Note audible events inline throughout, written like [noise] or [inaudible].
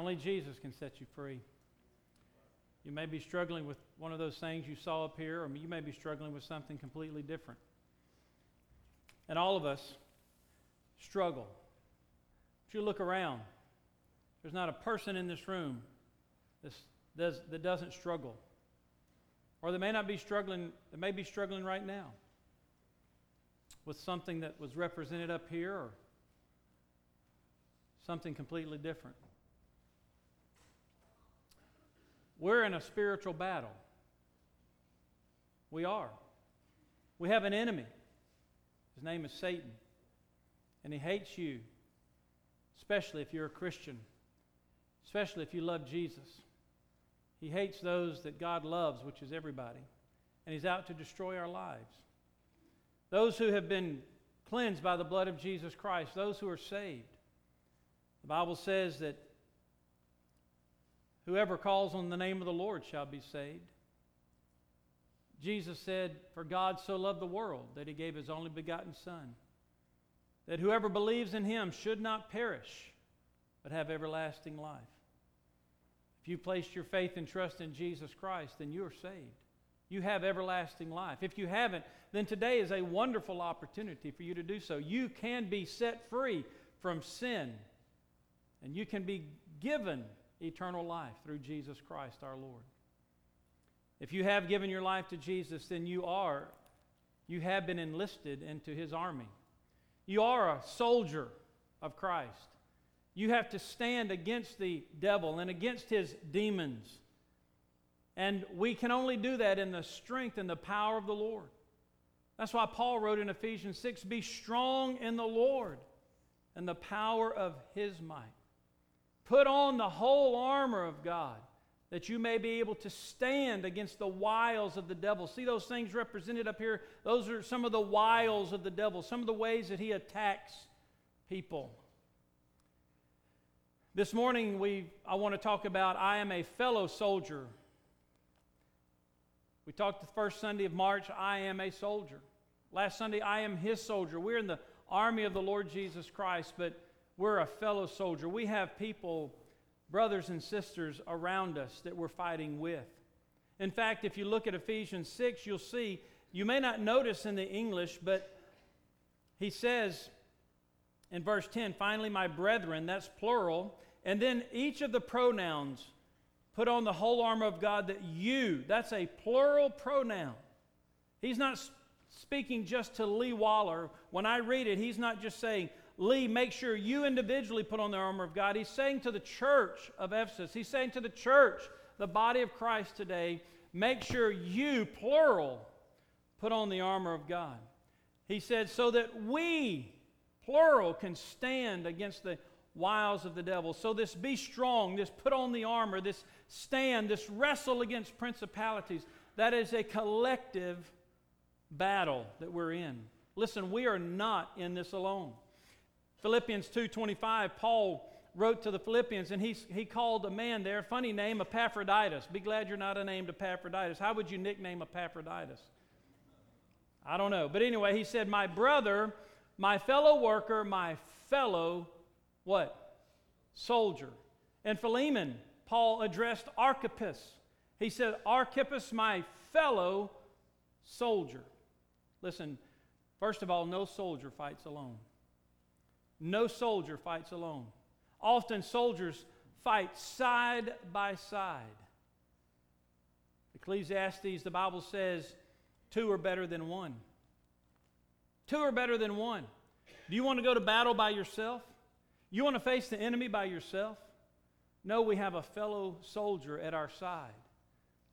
Only Jesus can set you free. You may be struggling with one of those things you saw up here, or you may be struggling with something completely different. And all of us struggle. If you look around, there's not a person in this room that doesn't struggle. Or they may not be struggling, they may be struggling right now with something that was represented up here or something completely different. We're in a spiritual battle. We are. We have an enemy. His name is Satan. And he hates you, especially if you're a Christian, especially if you love Jesus. He hates those that God loves, which is everybody. And he's out to destroy our lives. Those who have been cleansed by the blood of Jesus Christ, those who are saved. The Bible says that whoever calls on the name of the Lord shall be saved. Jesus said, For God so loved the world that he gave his only begotten Son, that whoever believes in him should not perish, but have everlasting life. If you placed your faith and trust in Jesus Christ, then you are saved. You have everlasting life. If you haven't, then today is a wonderful opportunity for you to do so. You can be set free from sin, and you can be given eternal life through Jesus Christ our Lord. If you have given your life to Jesus, then you are, you have been enlisted into his army. You are a soldier of Christ. You have to stand against the devil and against his demons. And we can only do that in the strength and the power of the Lord. That's why Paul wrote in Ephesians 6 Be strong in the Lord and the power of his might. Put on the whole armor of God that you may be able to stand against the wiles of the devil. See those things represented up here? Those are some of the wiles of the devil, some of the ways that he attacks people. This morning, we, I want to talk about I am a fellow soldier. We talked the first Sunday of March, I am a soldier. Last Sunday, I am his soldier. We're in the army of the Lord Jesus Christ, but we're a fellow soldier. We have people, brothers and sisters around us that we're fighting with. In fact, if you look at Ephesians 6, you'll see, you may not notice in the English, but he says, in verse 10, finally, my brethren, that's plural. And then each of the pronouns put on the whole armor of God that you, that's a plural pronoun. He's not speaking just to Lee Waller. When I read it, he's not just saying, Lee, make sure you individually put on the armor of God. He's saying to the church of Ephesus, he's saying to the church, the body of Christ today, make sure you, plural, put on the armor of God. He said, so that we, plural, can stand against the wiles of the devil. So, this be strong, this put on the armor, this stand, this wrestle against principalities, that is a collective battle that we're in. Listen, we are not in this alone. Philippians 2:25, Paul wrote to the Philippians, and he, he called a man there, funny name, Epaphroditus. Be glad you're not a named Epaphroditus. How would you nickname Epaphroditus? I don't know. But anyway, he said, My brother, my fellow worker, my fellow what? Soldier. And Philemon, Paul addressed Archippus. He said, Archippus, my fellow soldier. Listen, first of all, no soldier fights alone. No soldier fights alone. Often soldiers fight side by side. Ecclesiastes, the Bible says, two are better than one. Two are better than one. Do you want to go to battle by yourself? You want to face the enemy by yourself? No, we have a fellow soldier at our side.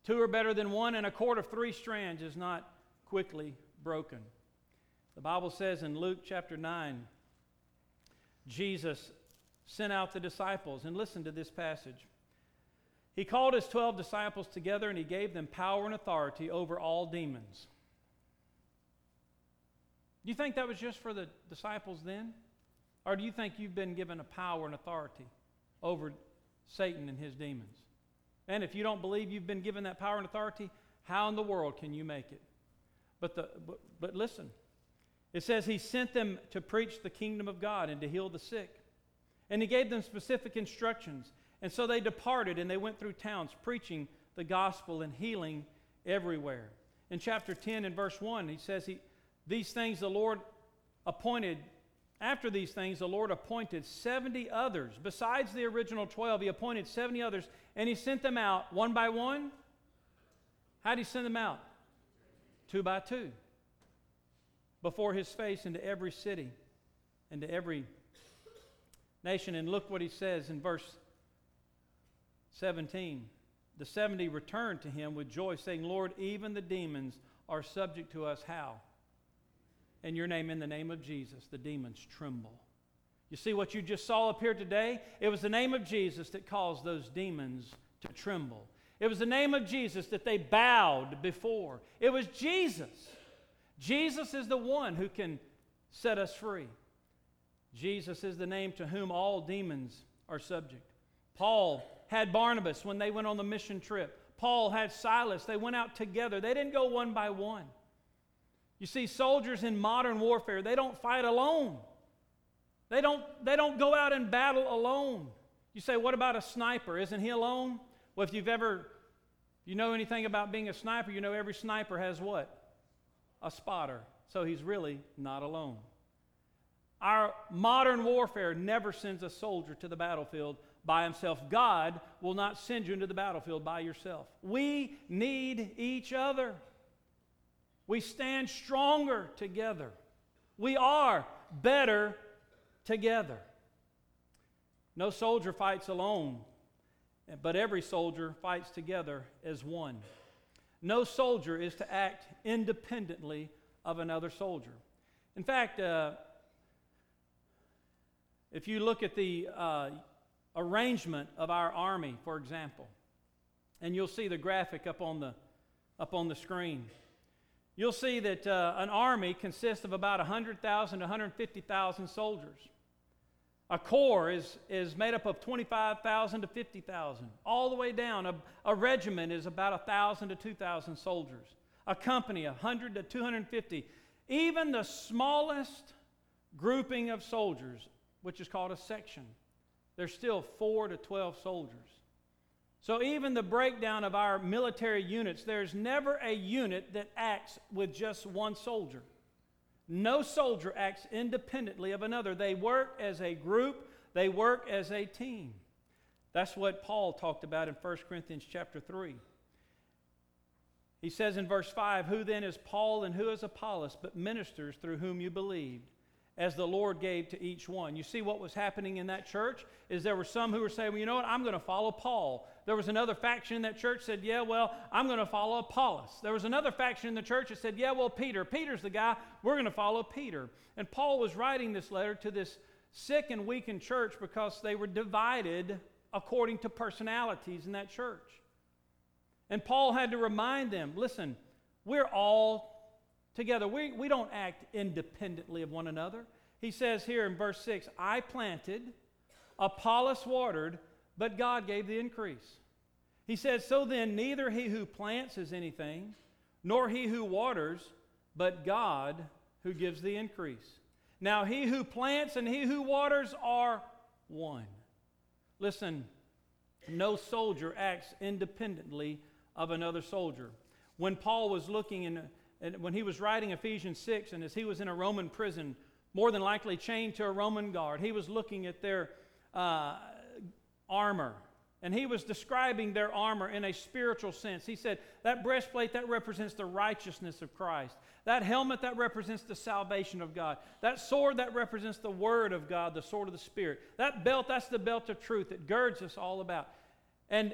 Two are better than one, and a cord of three strands is not quickly broken. The Bible says in Luke chapter 9, Jesus sent out the disciples, and listen to this passage. He called his 12 disciples together and he gave them power and authority over all demons. Do you think that was just for the disciples then? Or do you think you've been given a power and authority over Satan and his demons? And if you don't believe you've been given that power and authority, how in the world can you make it? But, the, but, but listen, it says he sent them to preach the kingdom of God and to heal the sick. And he gave them specific instructions. And so they departed and they went through towns preaching the gospel and healing everywhere. In chapter 10 and verse 1, he says, he, These things the Lord appointed, after these things, the Lord appointed 70 others. Besides the original 12, he appointed 70 others, and he sent them out one by one. How did he send them out? Two by two. Before his face into every city, into every nation. And look what he says in verse 17. The 70 returned to him with joy, saying, Lord, even the demons are subject to us. How? In your name, in the name of Jesus, the demons tremble. You see what you just saw up here today? It was the name of Jesus that caused those demons to tremble. It was the name of Jesus that they bowed before. It was Jesus. Jesus is the one who can set us free. Jesus is the name to whom all demons are subject. Paul had Barnabas when they went on the mission trip. Paul had Silas. They went out together. They didn't go one by one. You see, soldiers in modern warfare, they don't fight alone. They don't, they don't go out and battle alone. You say, what about a sniper? Isn't he alone? Well, if you've ever, you know anything about being a sniper, you know every sniper has what? A spotter. So he's really not alone. Our modern warfare never sends a soldier to the battlefield by himself. God will not send you into the battlefield by yourself. We need each other. We stand stronger together. We are better together. No soldier fights alone, but every soldier fights together as one. No soldier is to act independently of another soldier. In fact, uh, if you look at the uh, arrangement of our army, for example, and you'll see the graphic up on the, up on the screen, you'll see that uh, an army consists of about 100,000 to 150,000 soldiers. A corps is, is made up of 25,000 to 50,000, all the way down. A, a regiment is about 1,000 to 2,000 soldiers. A company, 100 to 250. Even the smallest grouping of soldiers which is called a section. There's still 4 to 12 soldiers. So, even the breakdown of our military units, there's never a unit that acts with just one soldier. No soldier acts independently of another. They work as a group, they work as a team. That's what Paul talked about in 1 Corinthians chapter 3. He says in verse 5 Who then is Paul and who is Apollos, but ministers through whom you believed? As the Lord gave to each one. You see what was happening in that church is there were some who were saying, well, you know what, I'm going to follow Paul. There was another faction in that church said, yeah, well, I'm going to follow Apollos. There was another faction in the church that said, yeah, well, Peter. Peter's the guy. We're going to follow Peter. And Paul was writing this letter to this sick and weakened church because they were divided according to personalities in that church. And Paul had to remind them, listen, we're all together. We, we don't act independently of one another. He says here in verse 6 I planted, Apollos watered, but God gave the increase. He says, So then, neither he who plants is anything, nor he who waters, but God who gives the increase. Now, he who plants and he who waters are one. Listen, no soldier acts independently of another soldier. When Paul was looking in and when he was writing Ephesians 6, and as he was in a Roman prison, more than likely chained to a Roman guard, he was looking at their uh, armor. And he was describing their armor in a spiritual sense. He said, That breastplate, that represents the righteousness of Christ. That helmet, that represents the salvation of God. That sword, that represents the word of God, the sword of the Spirit. That belt, that's the belt of truth that girds us all about. And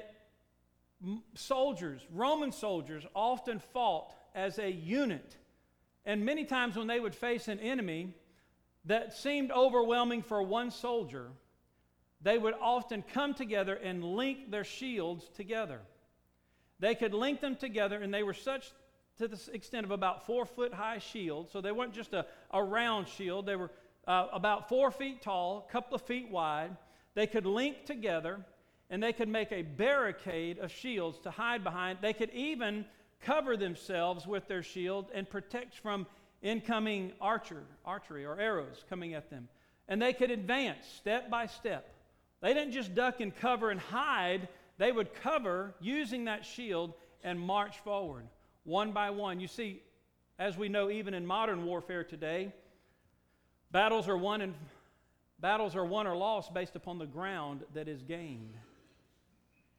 soldiers, Roman soldiers, often fought as a unit. And many times when they would face an enemy that seemed overwhelming for one soldier, they would often come together and link their shields together. They could link them together, and they were such to the extent of about four foot high shields. So they weren't just a, a round shield, they were uh, about four feet tall, a couple of feet wide. They could link together, and they could make a barricade of shields to hide behind. They could even cover themselves with their shield and protect from incoming archer, archery or arrows coming at them. And they could advance step by step. They didn't just duck and cover and hide, they would cover using that shield and march forward one by one. You see, as we know, even in modern warfare today, battles are won and battles are won or lost based upon the ground that is gained.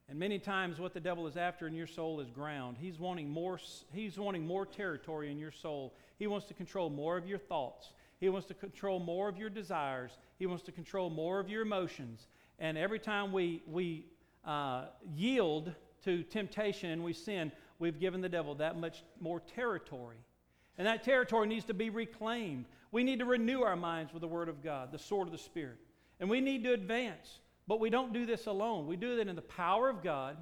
And many times, what the devil is after in your soul is ground. He's wanting more. He's wanting more territory in your soul. He wants to control more of your thoughts. He wants to control more of your desires. He wants to control more of your emotions. And every time we, we uh, yield to temptation and we sin, we've given the devil that much more territory. And that territory needs to be reclaimed. We need to renew our minds with the Word of God, the sword of the Spirit. And we need to advance. But we don't do this alone. We do it in the power of God,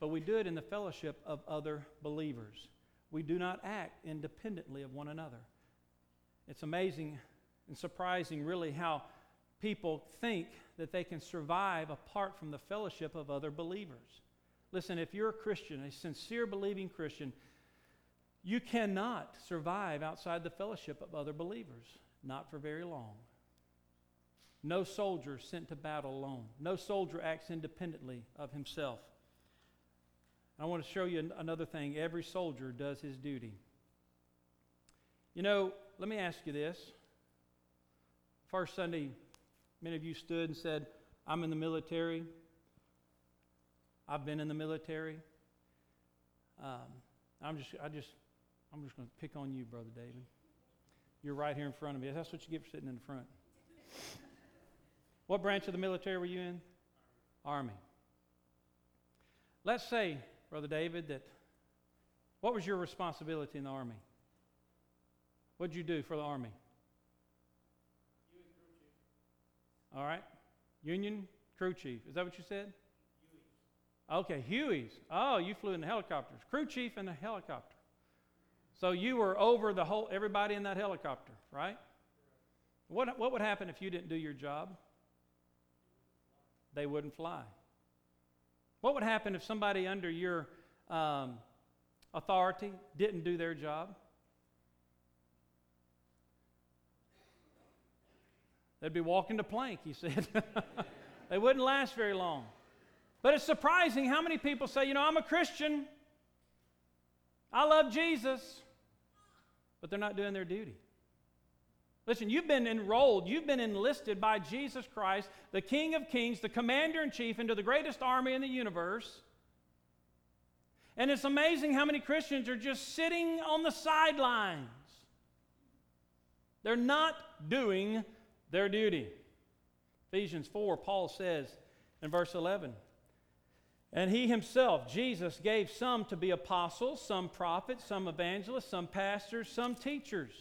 but we do it in the fellowship of other believers. We do not act independently of one another. It's amazing and surprising, really, how people think that they can survive apart from the fellowship of other believers. Listen, if you're a Christian, a sincere believing Christian, you cannot survive outside the fellowship of other believers, not for very long. No soldier sent to battle alone. No soldier acts independently of himself. I want to show you another thing. Every soldier does his duty. You know, let me ask you this. First Sunday, Many of you stood and said, I'm in the military. I've been in the military. Um, I'm just, I just, I'm just going to pick on you, Brother David. You're right here in front of me. That's what you get for sitting in the front. What branch of the military were you in? Army. Let's say, Brother David, that what was your responsibility in the Army? What did you do for the Army? All right? Union crew chief. Is that what you said? Okay, Huey's. Oh, you flew in the helicopters. Crew chief in the helicopter. So you were over the whole everybody in that helicopter, right? What, what would happen if you didn't do your job? They wouldn't fly. What would happen if somebody under your um, authority didn't do their job? They'd be walking the plank, he said. [laughs] they wouldn't last very long. But it's surprising how many people say, you know, I'm a Christian. I love Jesus. But they're not doing their duty. Listen, you've been enrolled, you've been enlisted by Jesus Christ, the King of Kings, the Commander in Chief, into the greatest army in the universe. And it's amazing how many Christians are just sitting on the sidelines. They're not doing their duty. Ephesians 4, Paul says in verse 11, and he himself, Jesus, gave some to be apostles, some prophets, some evangelists, some pastors, some teachers.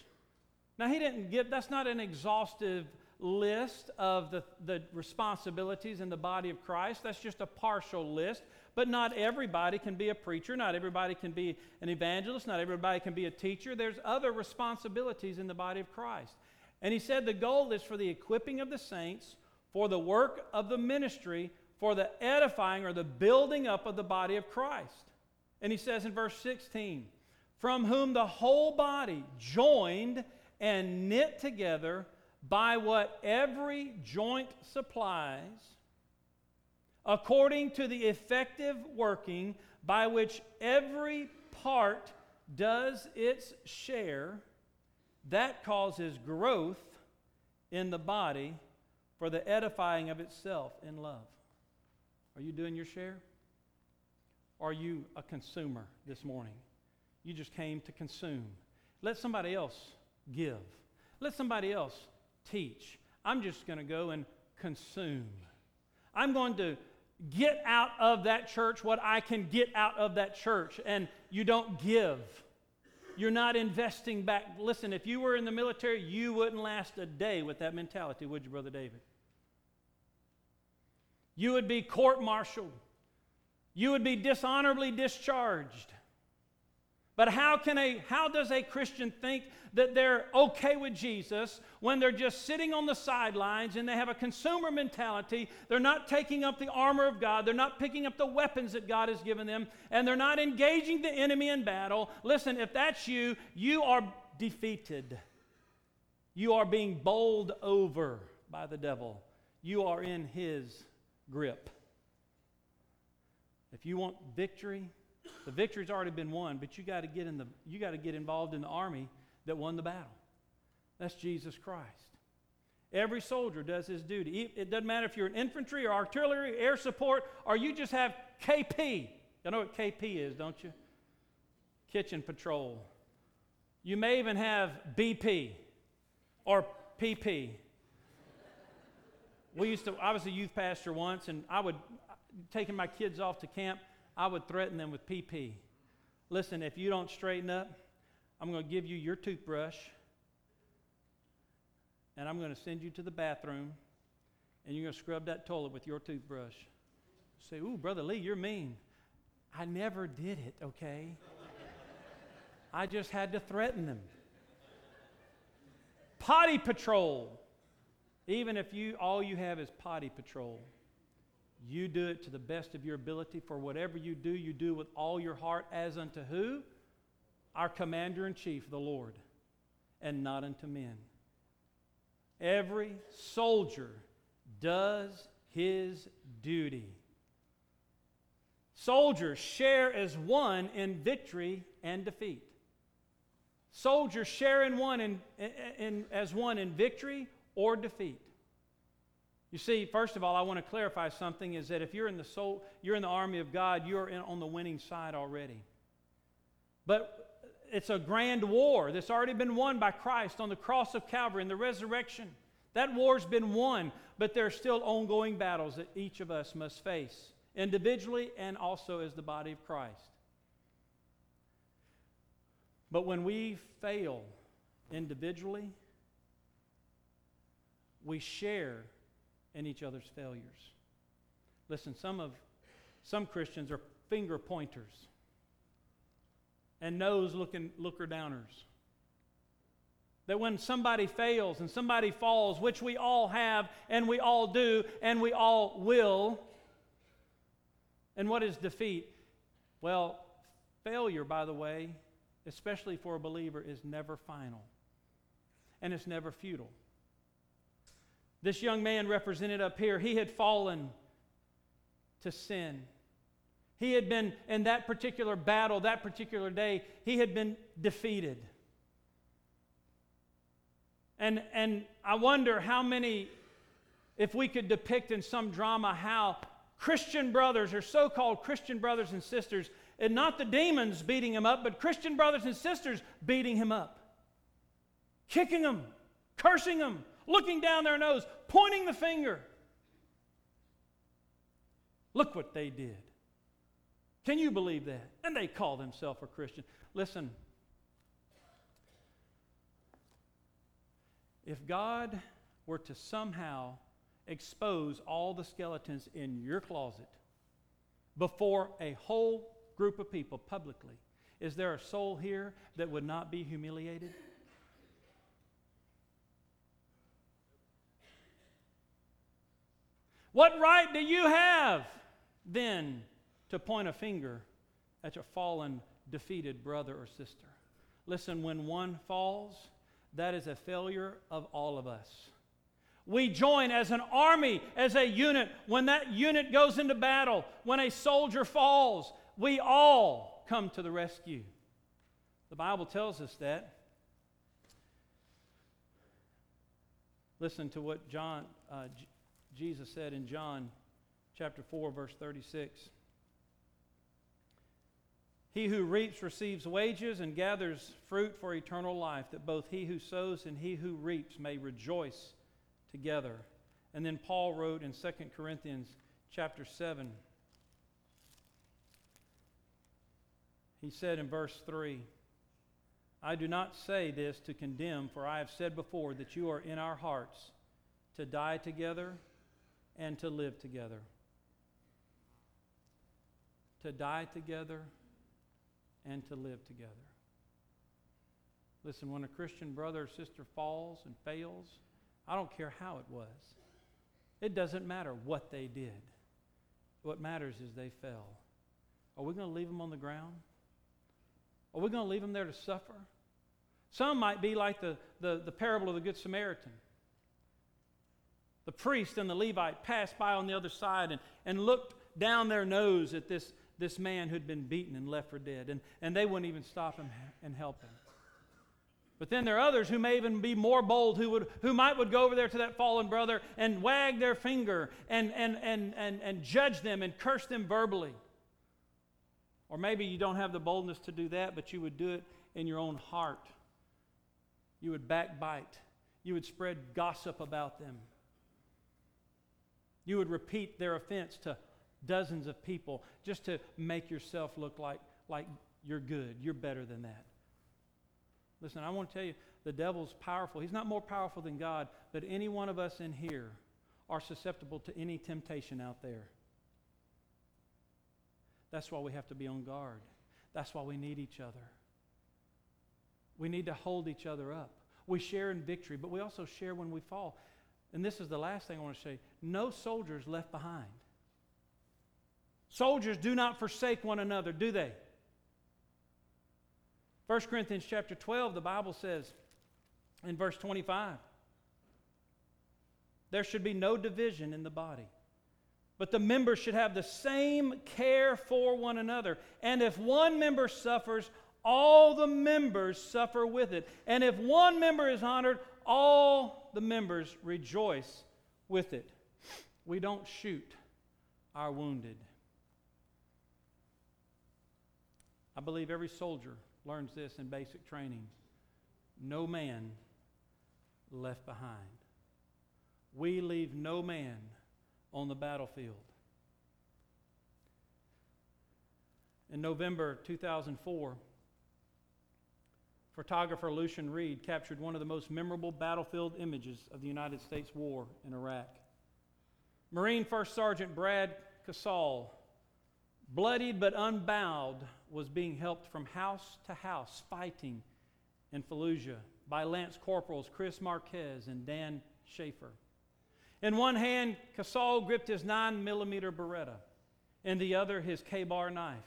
Now, he didn't give, that's not an exhaustive list of the, the responsibilities in the body of Christ. That's just a partial list. But not everybody can be a preacher. Not everybody can be an evangelist. Not everybody can be a teacher. There's other responsibilities in the body of Christ. And he said the goal is for the equipping of the saints, for the work of the ministry, for the edifying or the building up of the body of Christ. And he says in verse 16, from whom the whole body joined and knit together by what every joint supplies, according to the effective working by which every part does its share that causes growth in the body for the edifying of itself in love. Are you doing your share? are you a consumer this morning? You just came to consume. Let somebody else give. Let somebody else teach. I'm just going to go and consume. I'm going to get out of that church what I can get out of that church, and you don't give. You're not investing back. Listen, if you were in the military, you wouldn't last a day with that mentality, would you, Brother David? You would be court martialed. You would be dishonorably discharged. But how can a how does a Christian think that they're okay with Jesus when they're just sitting on the sidelines and they have a consumer mentality? They're not taking up the armor of God, they're not picking up the weapons that God has given them, and they're not engaging the enemy in battle. Listen, if that's you, you are defeated. You are being bowled over by the devil. You are in his grip. If you want victory, the victory's already been won, but you got to get in the you got to get involved in the army that won the battle. That's Jesus Christ. Every soldier does his duty. It doesn't matter if you're an infantry or artillery, air support, or you just have KP. You know what KP is, don't you? Kitchen patrol. You may even have BP or PP. We used to, I was a youth pastor once, and I would, taking my kids off to camp, I would threaten them with PP. Listen, if you don't straighten up, I'm going to give you your toothbrush, and I'm going to send you to the bathroom, and you're going to scrub that toilet with your toothbrush. Say, ooh, Brother Lee, you're mean. I never did it, okay? I just had to threaten them. Potty patrol. Even if you all you have is potty patrol, you do it to the best of your ability. For whatever you do, you do with all your heart as unto who? Our commander in chief, the Lord, and not unto men. Every soldier does his duty. Soldiers share as one in victory and defeat. Soldiers share in one in, in, in, as one in victory or defeat. You see, first of all, I want to clarify something is that if you're in the soul, you're in the army of God, you're in, on the winning side already. But it's a grand war that's already been won by Christ on the cross of Calvary and the resurrection. That war's been won, but there are still ongoing battles that each of us must face, individually and also as the body of Christ. But when we fail individually, we share in each other's failures. Listen, some of some Christians are finger pointers and nose looking looker downers. That when somebody fails and somebody falls, which we all have and we all do and we all will, and what is defeat? Well, failure, by the way, especially for a believer, is never final and it's never futile. This young man represented up here, he had fallen to sin. He had been, in that particular battle, that particular day, he had been defeated. And, and I wonder how many, if we could depict in some drama how Christian brothers or so called Christian brothers and sisters, and not the demons beating him up, but Christian brothers and sisters beating him up, kicking him, cursing him, looking down their nose, pointing the finger. Look what they did. Can you believe that? And they call themselves a Christian. Listen, if God were to somehow expose all the skeletons in your closet before a whole group of people publicly, is there a soul here that would not be humiliated? What right do you have then to point a finger at your fallen, defeated brother or sister? Listen, when one falls, that is a failure of all of us. We join as an army, as a unit. When that unit goes into battle, when a soldier falls, we all come to the rescue. The Bible tells us that. Listen to what John, uh, Jesus said in John chapter 4, verse 36. He who reaps receives wages and gathers fruit for eternal life, that both he who sows and he who reaps may rejoice together. And then Paul wrote in 2 Corinthians chapter 7. He said in verse 3 I do not say this to condemn, for I have said before that you are in our hearts to die together and to live together. To die together and to live together. Listen, when a Christian brother or sister falls and fails, I don't care how it was. It doesn't matter what they did. What matters is they fell. Are we going to leave them on the ground? Are we going to leave them there to suffer? Some might be like the, the, the parable of the Good Samaritan. The priest and the Levite passed by on the other side and, and looked down their nose at this, this man who'd been beaten and left for dead, and, and they wouldn't even stop him and help him. But then there are others who may even be more bold who, would, who might would go over there to that fallen brother and wag their finger and, and, and, and, and judge them and curse them verbally. Or maybe you don't have the boldness to do that, but you would do it in your own heart. You would backbite. You would spread gossip about them. You would repeat their offense to dozens of people just to make yourself look like, like you're good. You're better than that. Listen, I want to tell you, the devil's powerful. He's not more powerful than God, but any one of us in here are susceptible to any temptation out there. That's why we have to be on guard. That's why we need each other. We need to hold each other up. We share in victory, but we also share when we fall. And this is the last thing I want to say no soldiers left behind. Soldiers do not forsake one another, do they? 1 Corinthians chapter 12, the Bible says in verse 25, there should be no division in the body, but the members should have the same care for one another. And if one member suffers, all the members suffer with it. And if one member is honored, all the members rejoice with it. We don't shoot our wounded. I believe every soldier learns this in basic training no man left behind. We leave no man on the battlefield. In November 2004, photographer Lucian Read captured one of the most memorable battlefield images of the United States war in Iraq. Marine First Sergeant Brad Kasal bloodied but unbowed, was being helped from house to house fighting in Fallujah by Lance Corporals Chris Marquez and Dan Shaffer. In one hand, Kasal gripped his 9 millimeter Beretta, in the other, his Ka-Bar knife.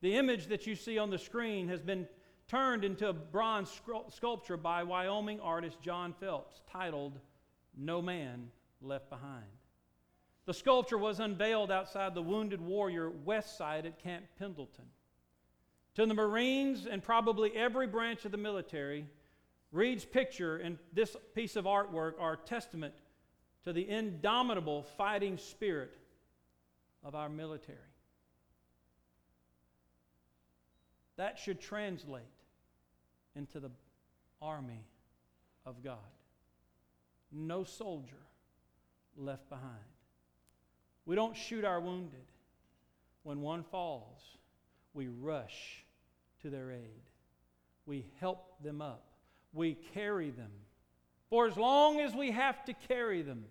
The image that you see on the screen has been turned into a bronze sculpture by Wyoming artist John Phelps titled No Man Left Behind. The sculpture was unveiled outside the Wounded Warrior West Side at Camp Pendleton. To the Marines and probably every branch of the military, Read's picture and this piece of artwork are testament to the indomitable fighting spirit of our military. That should translate into the army of God. No soldier left behind. We don't shoot our wounded. When one falls, we rush to their aid. We help them up. We carry them. For as long as we have to carry them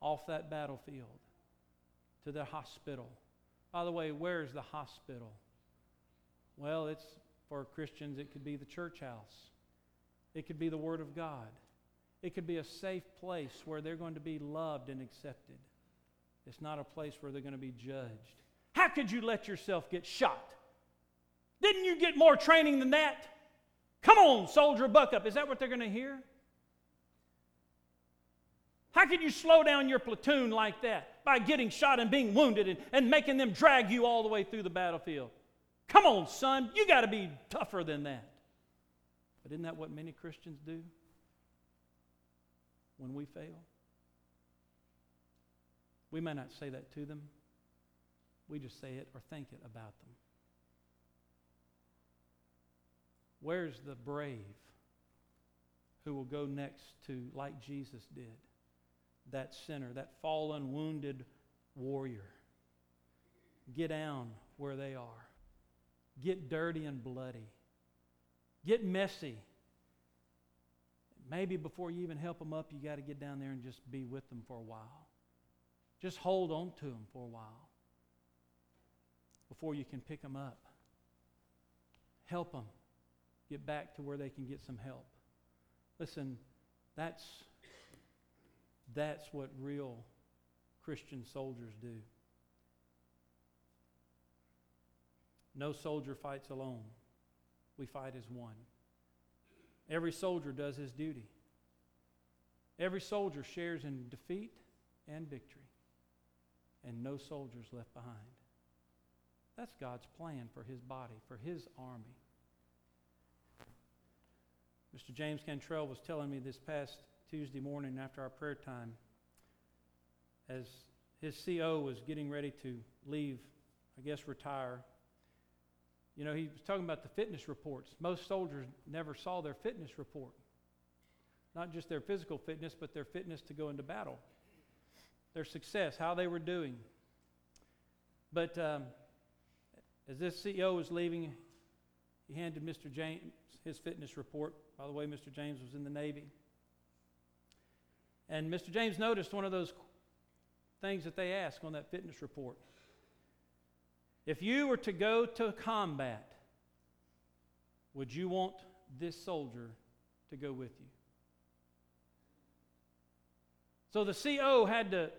off that battlefield to the hospital. By the way, where's the hospital? Well, it's for Christians, it could be the church house, it could be the Word of God, it could be a safe place where they're going to be loved and accepted. It's not a place where they're going to be judged. How could you let yourself get shot? Didn't you get more training than that? Come on, soldier, buck up. Is that what they're going to hear? How could you slow down your platoon like that? By getting shot and being wounded and, and making them drag you all the way through the battlefield. Come on, son, you got to be tougher than that. But isn't that what many Christians do when we fail? We may not say that to them, we just say it or think it about them. Where's the brave who will go next to, like Jesus did, that sinner, that fallen, wounded warrior? Get down where they are. Get dirty and bloody. Get messy. Maybe before you even help them up, you got to get down there and just be with them for a while. Just hold on to them for a while before you can pick them up. Help them get back to where they can get some help. Listen, that's, that's what real Christian soldiers do. No soldier fights alone. We fight as one. Every soldier does his duty. Every soldier shares in defeat and victory, and no soldiers left behind. That's God's plan for his body, for his army. Mr. James Cantrell was telling me this past Tuesday morning after our prayer time, as his CO was getting ready to leave, I guess retire. You know, he was talking about the fitness reports. Most soldiers never saw their fitness report. Not just their physical fitness, but their fitness to go into battle, their success, how they were doing. But um, as this CEO was leaving, he handed Mr. James his fitness report. By the way, Mr. James was in the Navy. And Mr. James noticed one of those things that they ask on that fitness report. If you were to go to combat, would you want this soldier to go with you? So the CO had to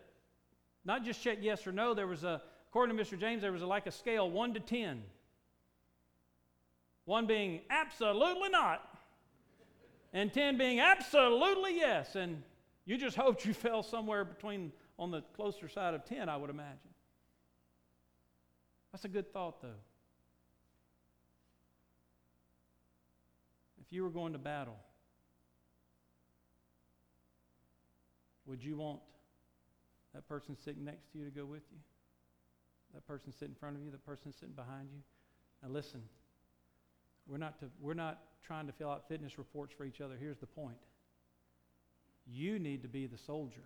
not just check yes or no, there was a, according to Mr. James, there was a, like a scale 1 to 10. One being absolutely not, and 10 being absolutely yes. And you just [laughs] hoped you fell somewhere between on the closer side of 10, I would imagine. That's a good thought, though. If you were going to battle, would you want that person sitting next to you to go with you? That person sitting in front of you, the person sitting behind you? Now, listen, we're not, to, we're not trying to fill out fitness reports for each other. Here's the point you need to be the soldier.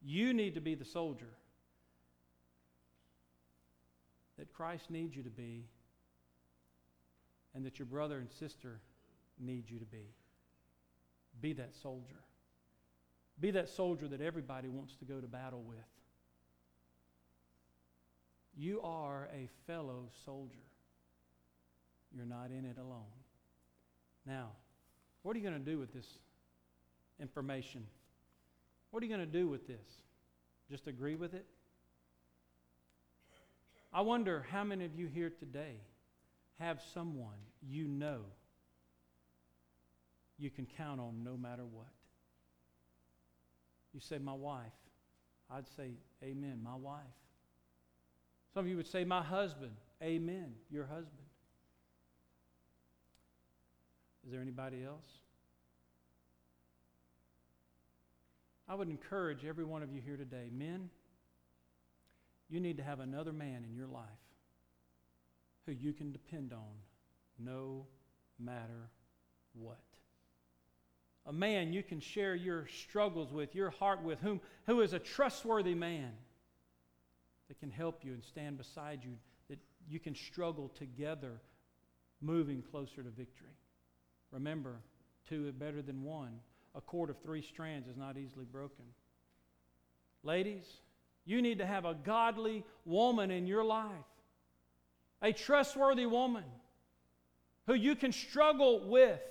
You need to be the soldier that Christ needs you to be and that your brother and sister need you to be. Be that soldier. Be that soldier that everybody wants to go to battle with. You are a fellow soldier. You're not in it alone. Now, what are you going to do with this information? What are you going to do with this? Just agree with it? I wonder how many of you here today have someone you know you can count on no matter what. You say, My wife. I'd say, Amen, my wife. Some of you would say, My husband. Amen, your husband. Is there anybody else? I would encourage every one of you here today, men, you need to have another man in your life who you can depend on no matter what. A man you can share your struggles with, your heart with, whom, who is a trustworthy man that can help you and stand beside you, that you can struggle together moving closer to victory. Remember, two are better than one. A cord of three strands is not easily broken. Ladies, you need to have a godly woman in your life, a trustworthy woman who you can struggle with,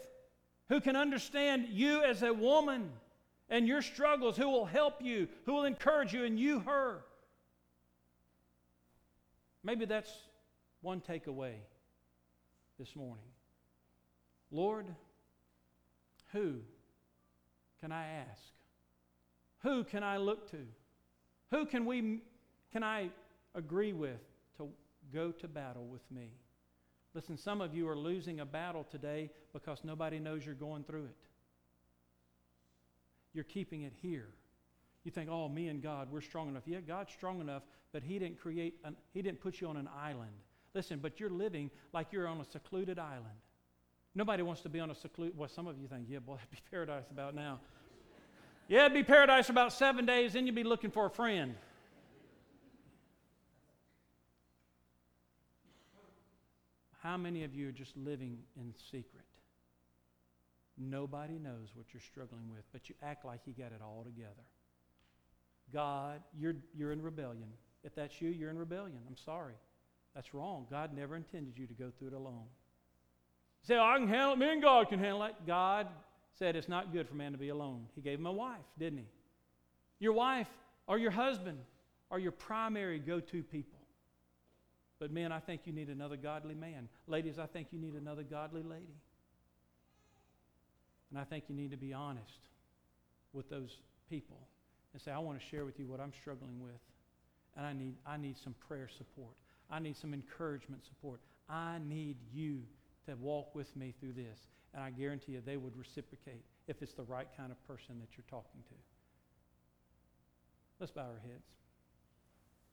who can understand you as a woman and your struggles, who will help you, who will encourage you, and you her. Maybe that's one takeaway this morning. Lord, who can I ask? Who can I look to? Who can we can I agree with to go to battle with me? Listen, some of you are losing a battle today because nobody knows you're going through it. You're keeping it here. You think, oh, me and God, we're strong enough. Yeah, God's strong enough, but He didn't create, an, He didn't put you on an island. Listen, but you're living like you're on a secluded island. Nobody wants to be on a secluded, well, some of you think, yeah, boy, [laughs] that'd be paradise about now. Yeah, it'd be paradise for about seven days, then you'd be looking for a friend. How many of you are just living in secret? Nobody knows what you're struggling with, but you act like you got it all together. God, you're, you're in rebellion. If that's you, you're in rebellion. I'm sorry. That's wrong. God never intended you to go through it alone. You say, I can handle it. Me and God can handle it. God said it's not good for man to be alone. He gave him a wife, didn't he? Your wife or your husband are your primary go to people. But men, I think you need another godly man. Ladies, I think you need another godly lady. And I think you need to be honest with those people and say, I want to share with you what I'm struggling with. And I need, I need some prayer support. I need some encouragement support. I need you to walk with me through this. And I guarantee you they would reciprocate if it's the right kind of person that you're talking to. Let's bow our heads.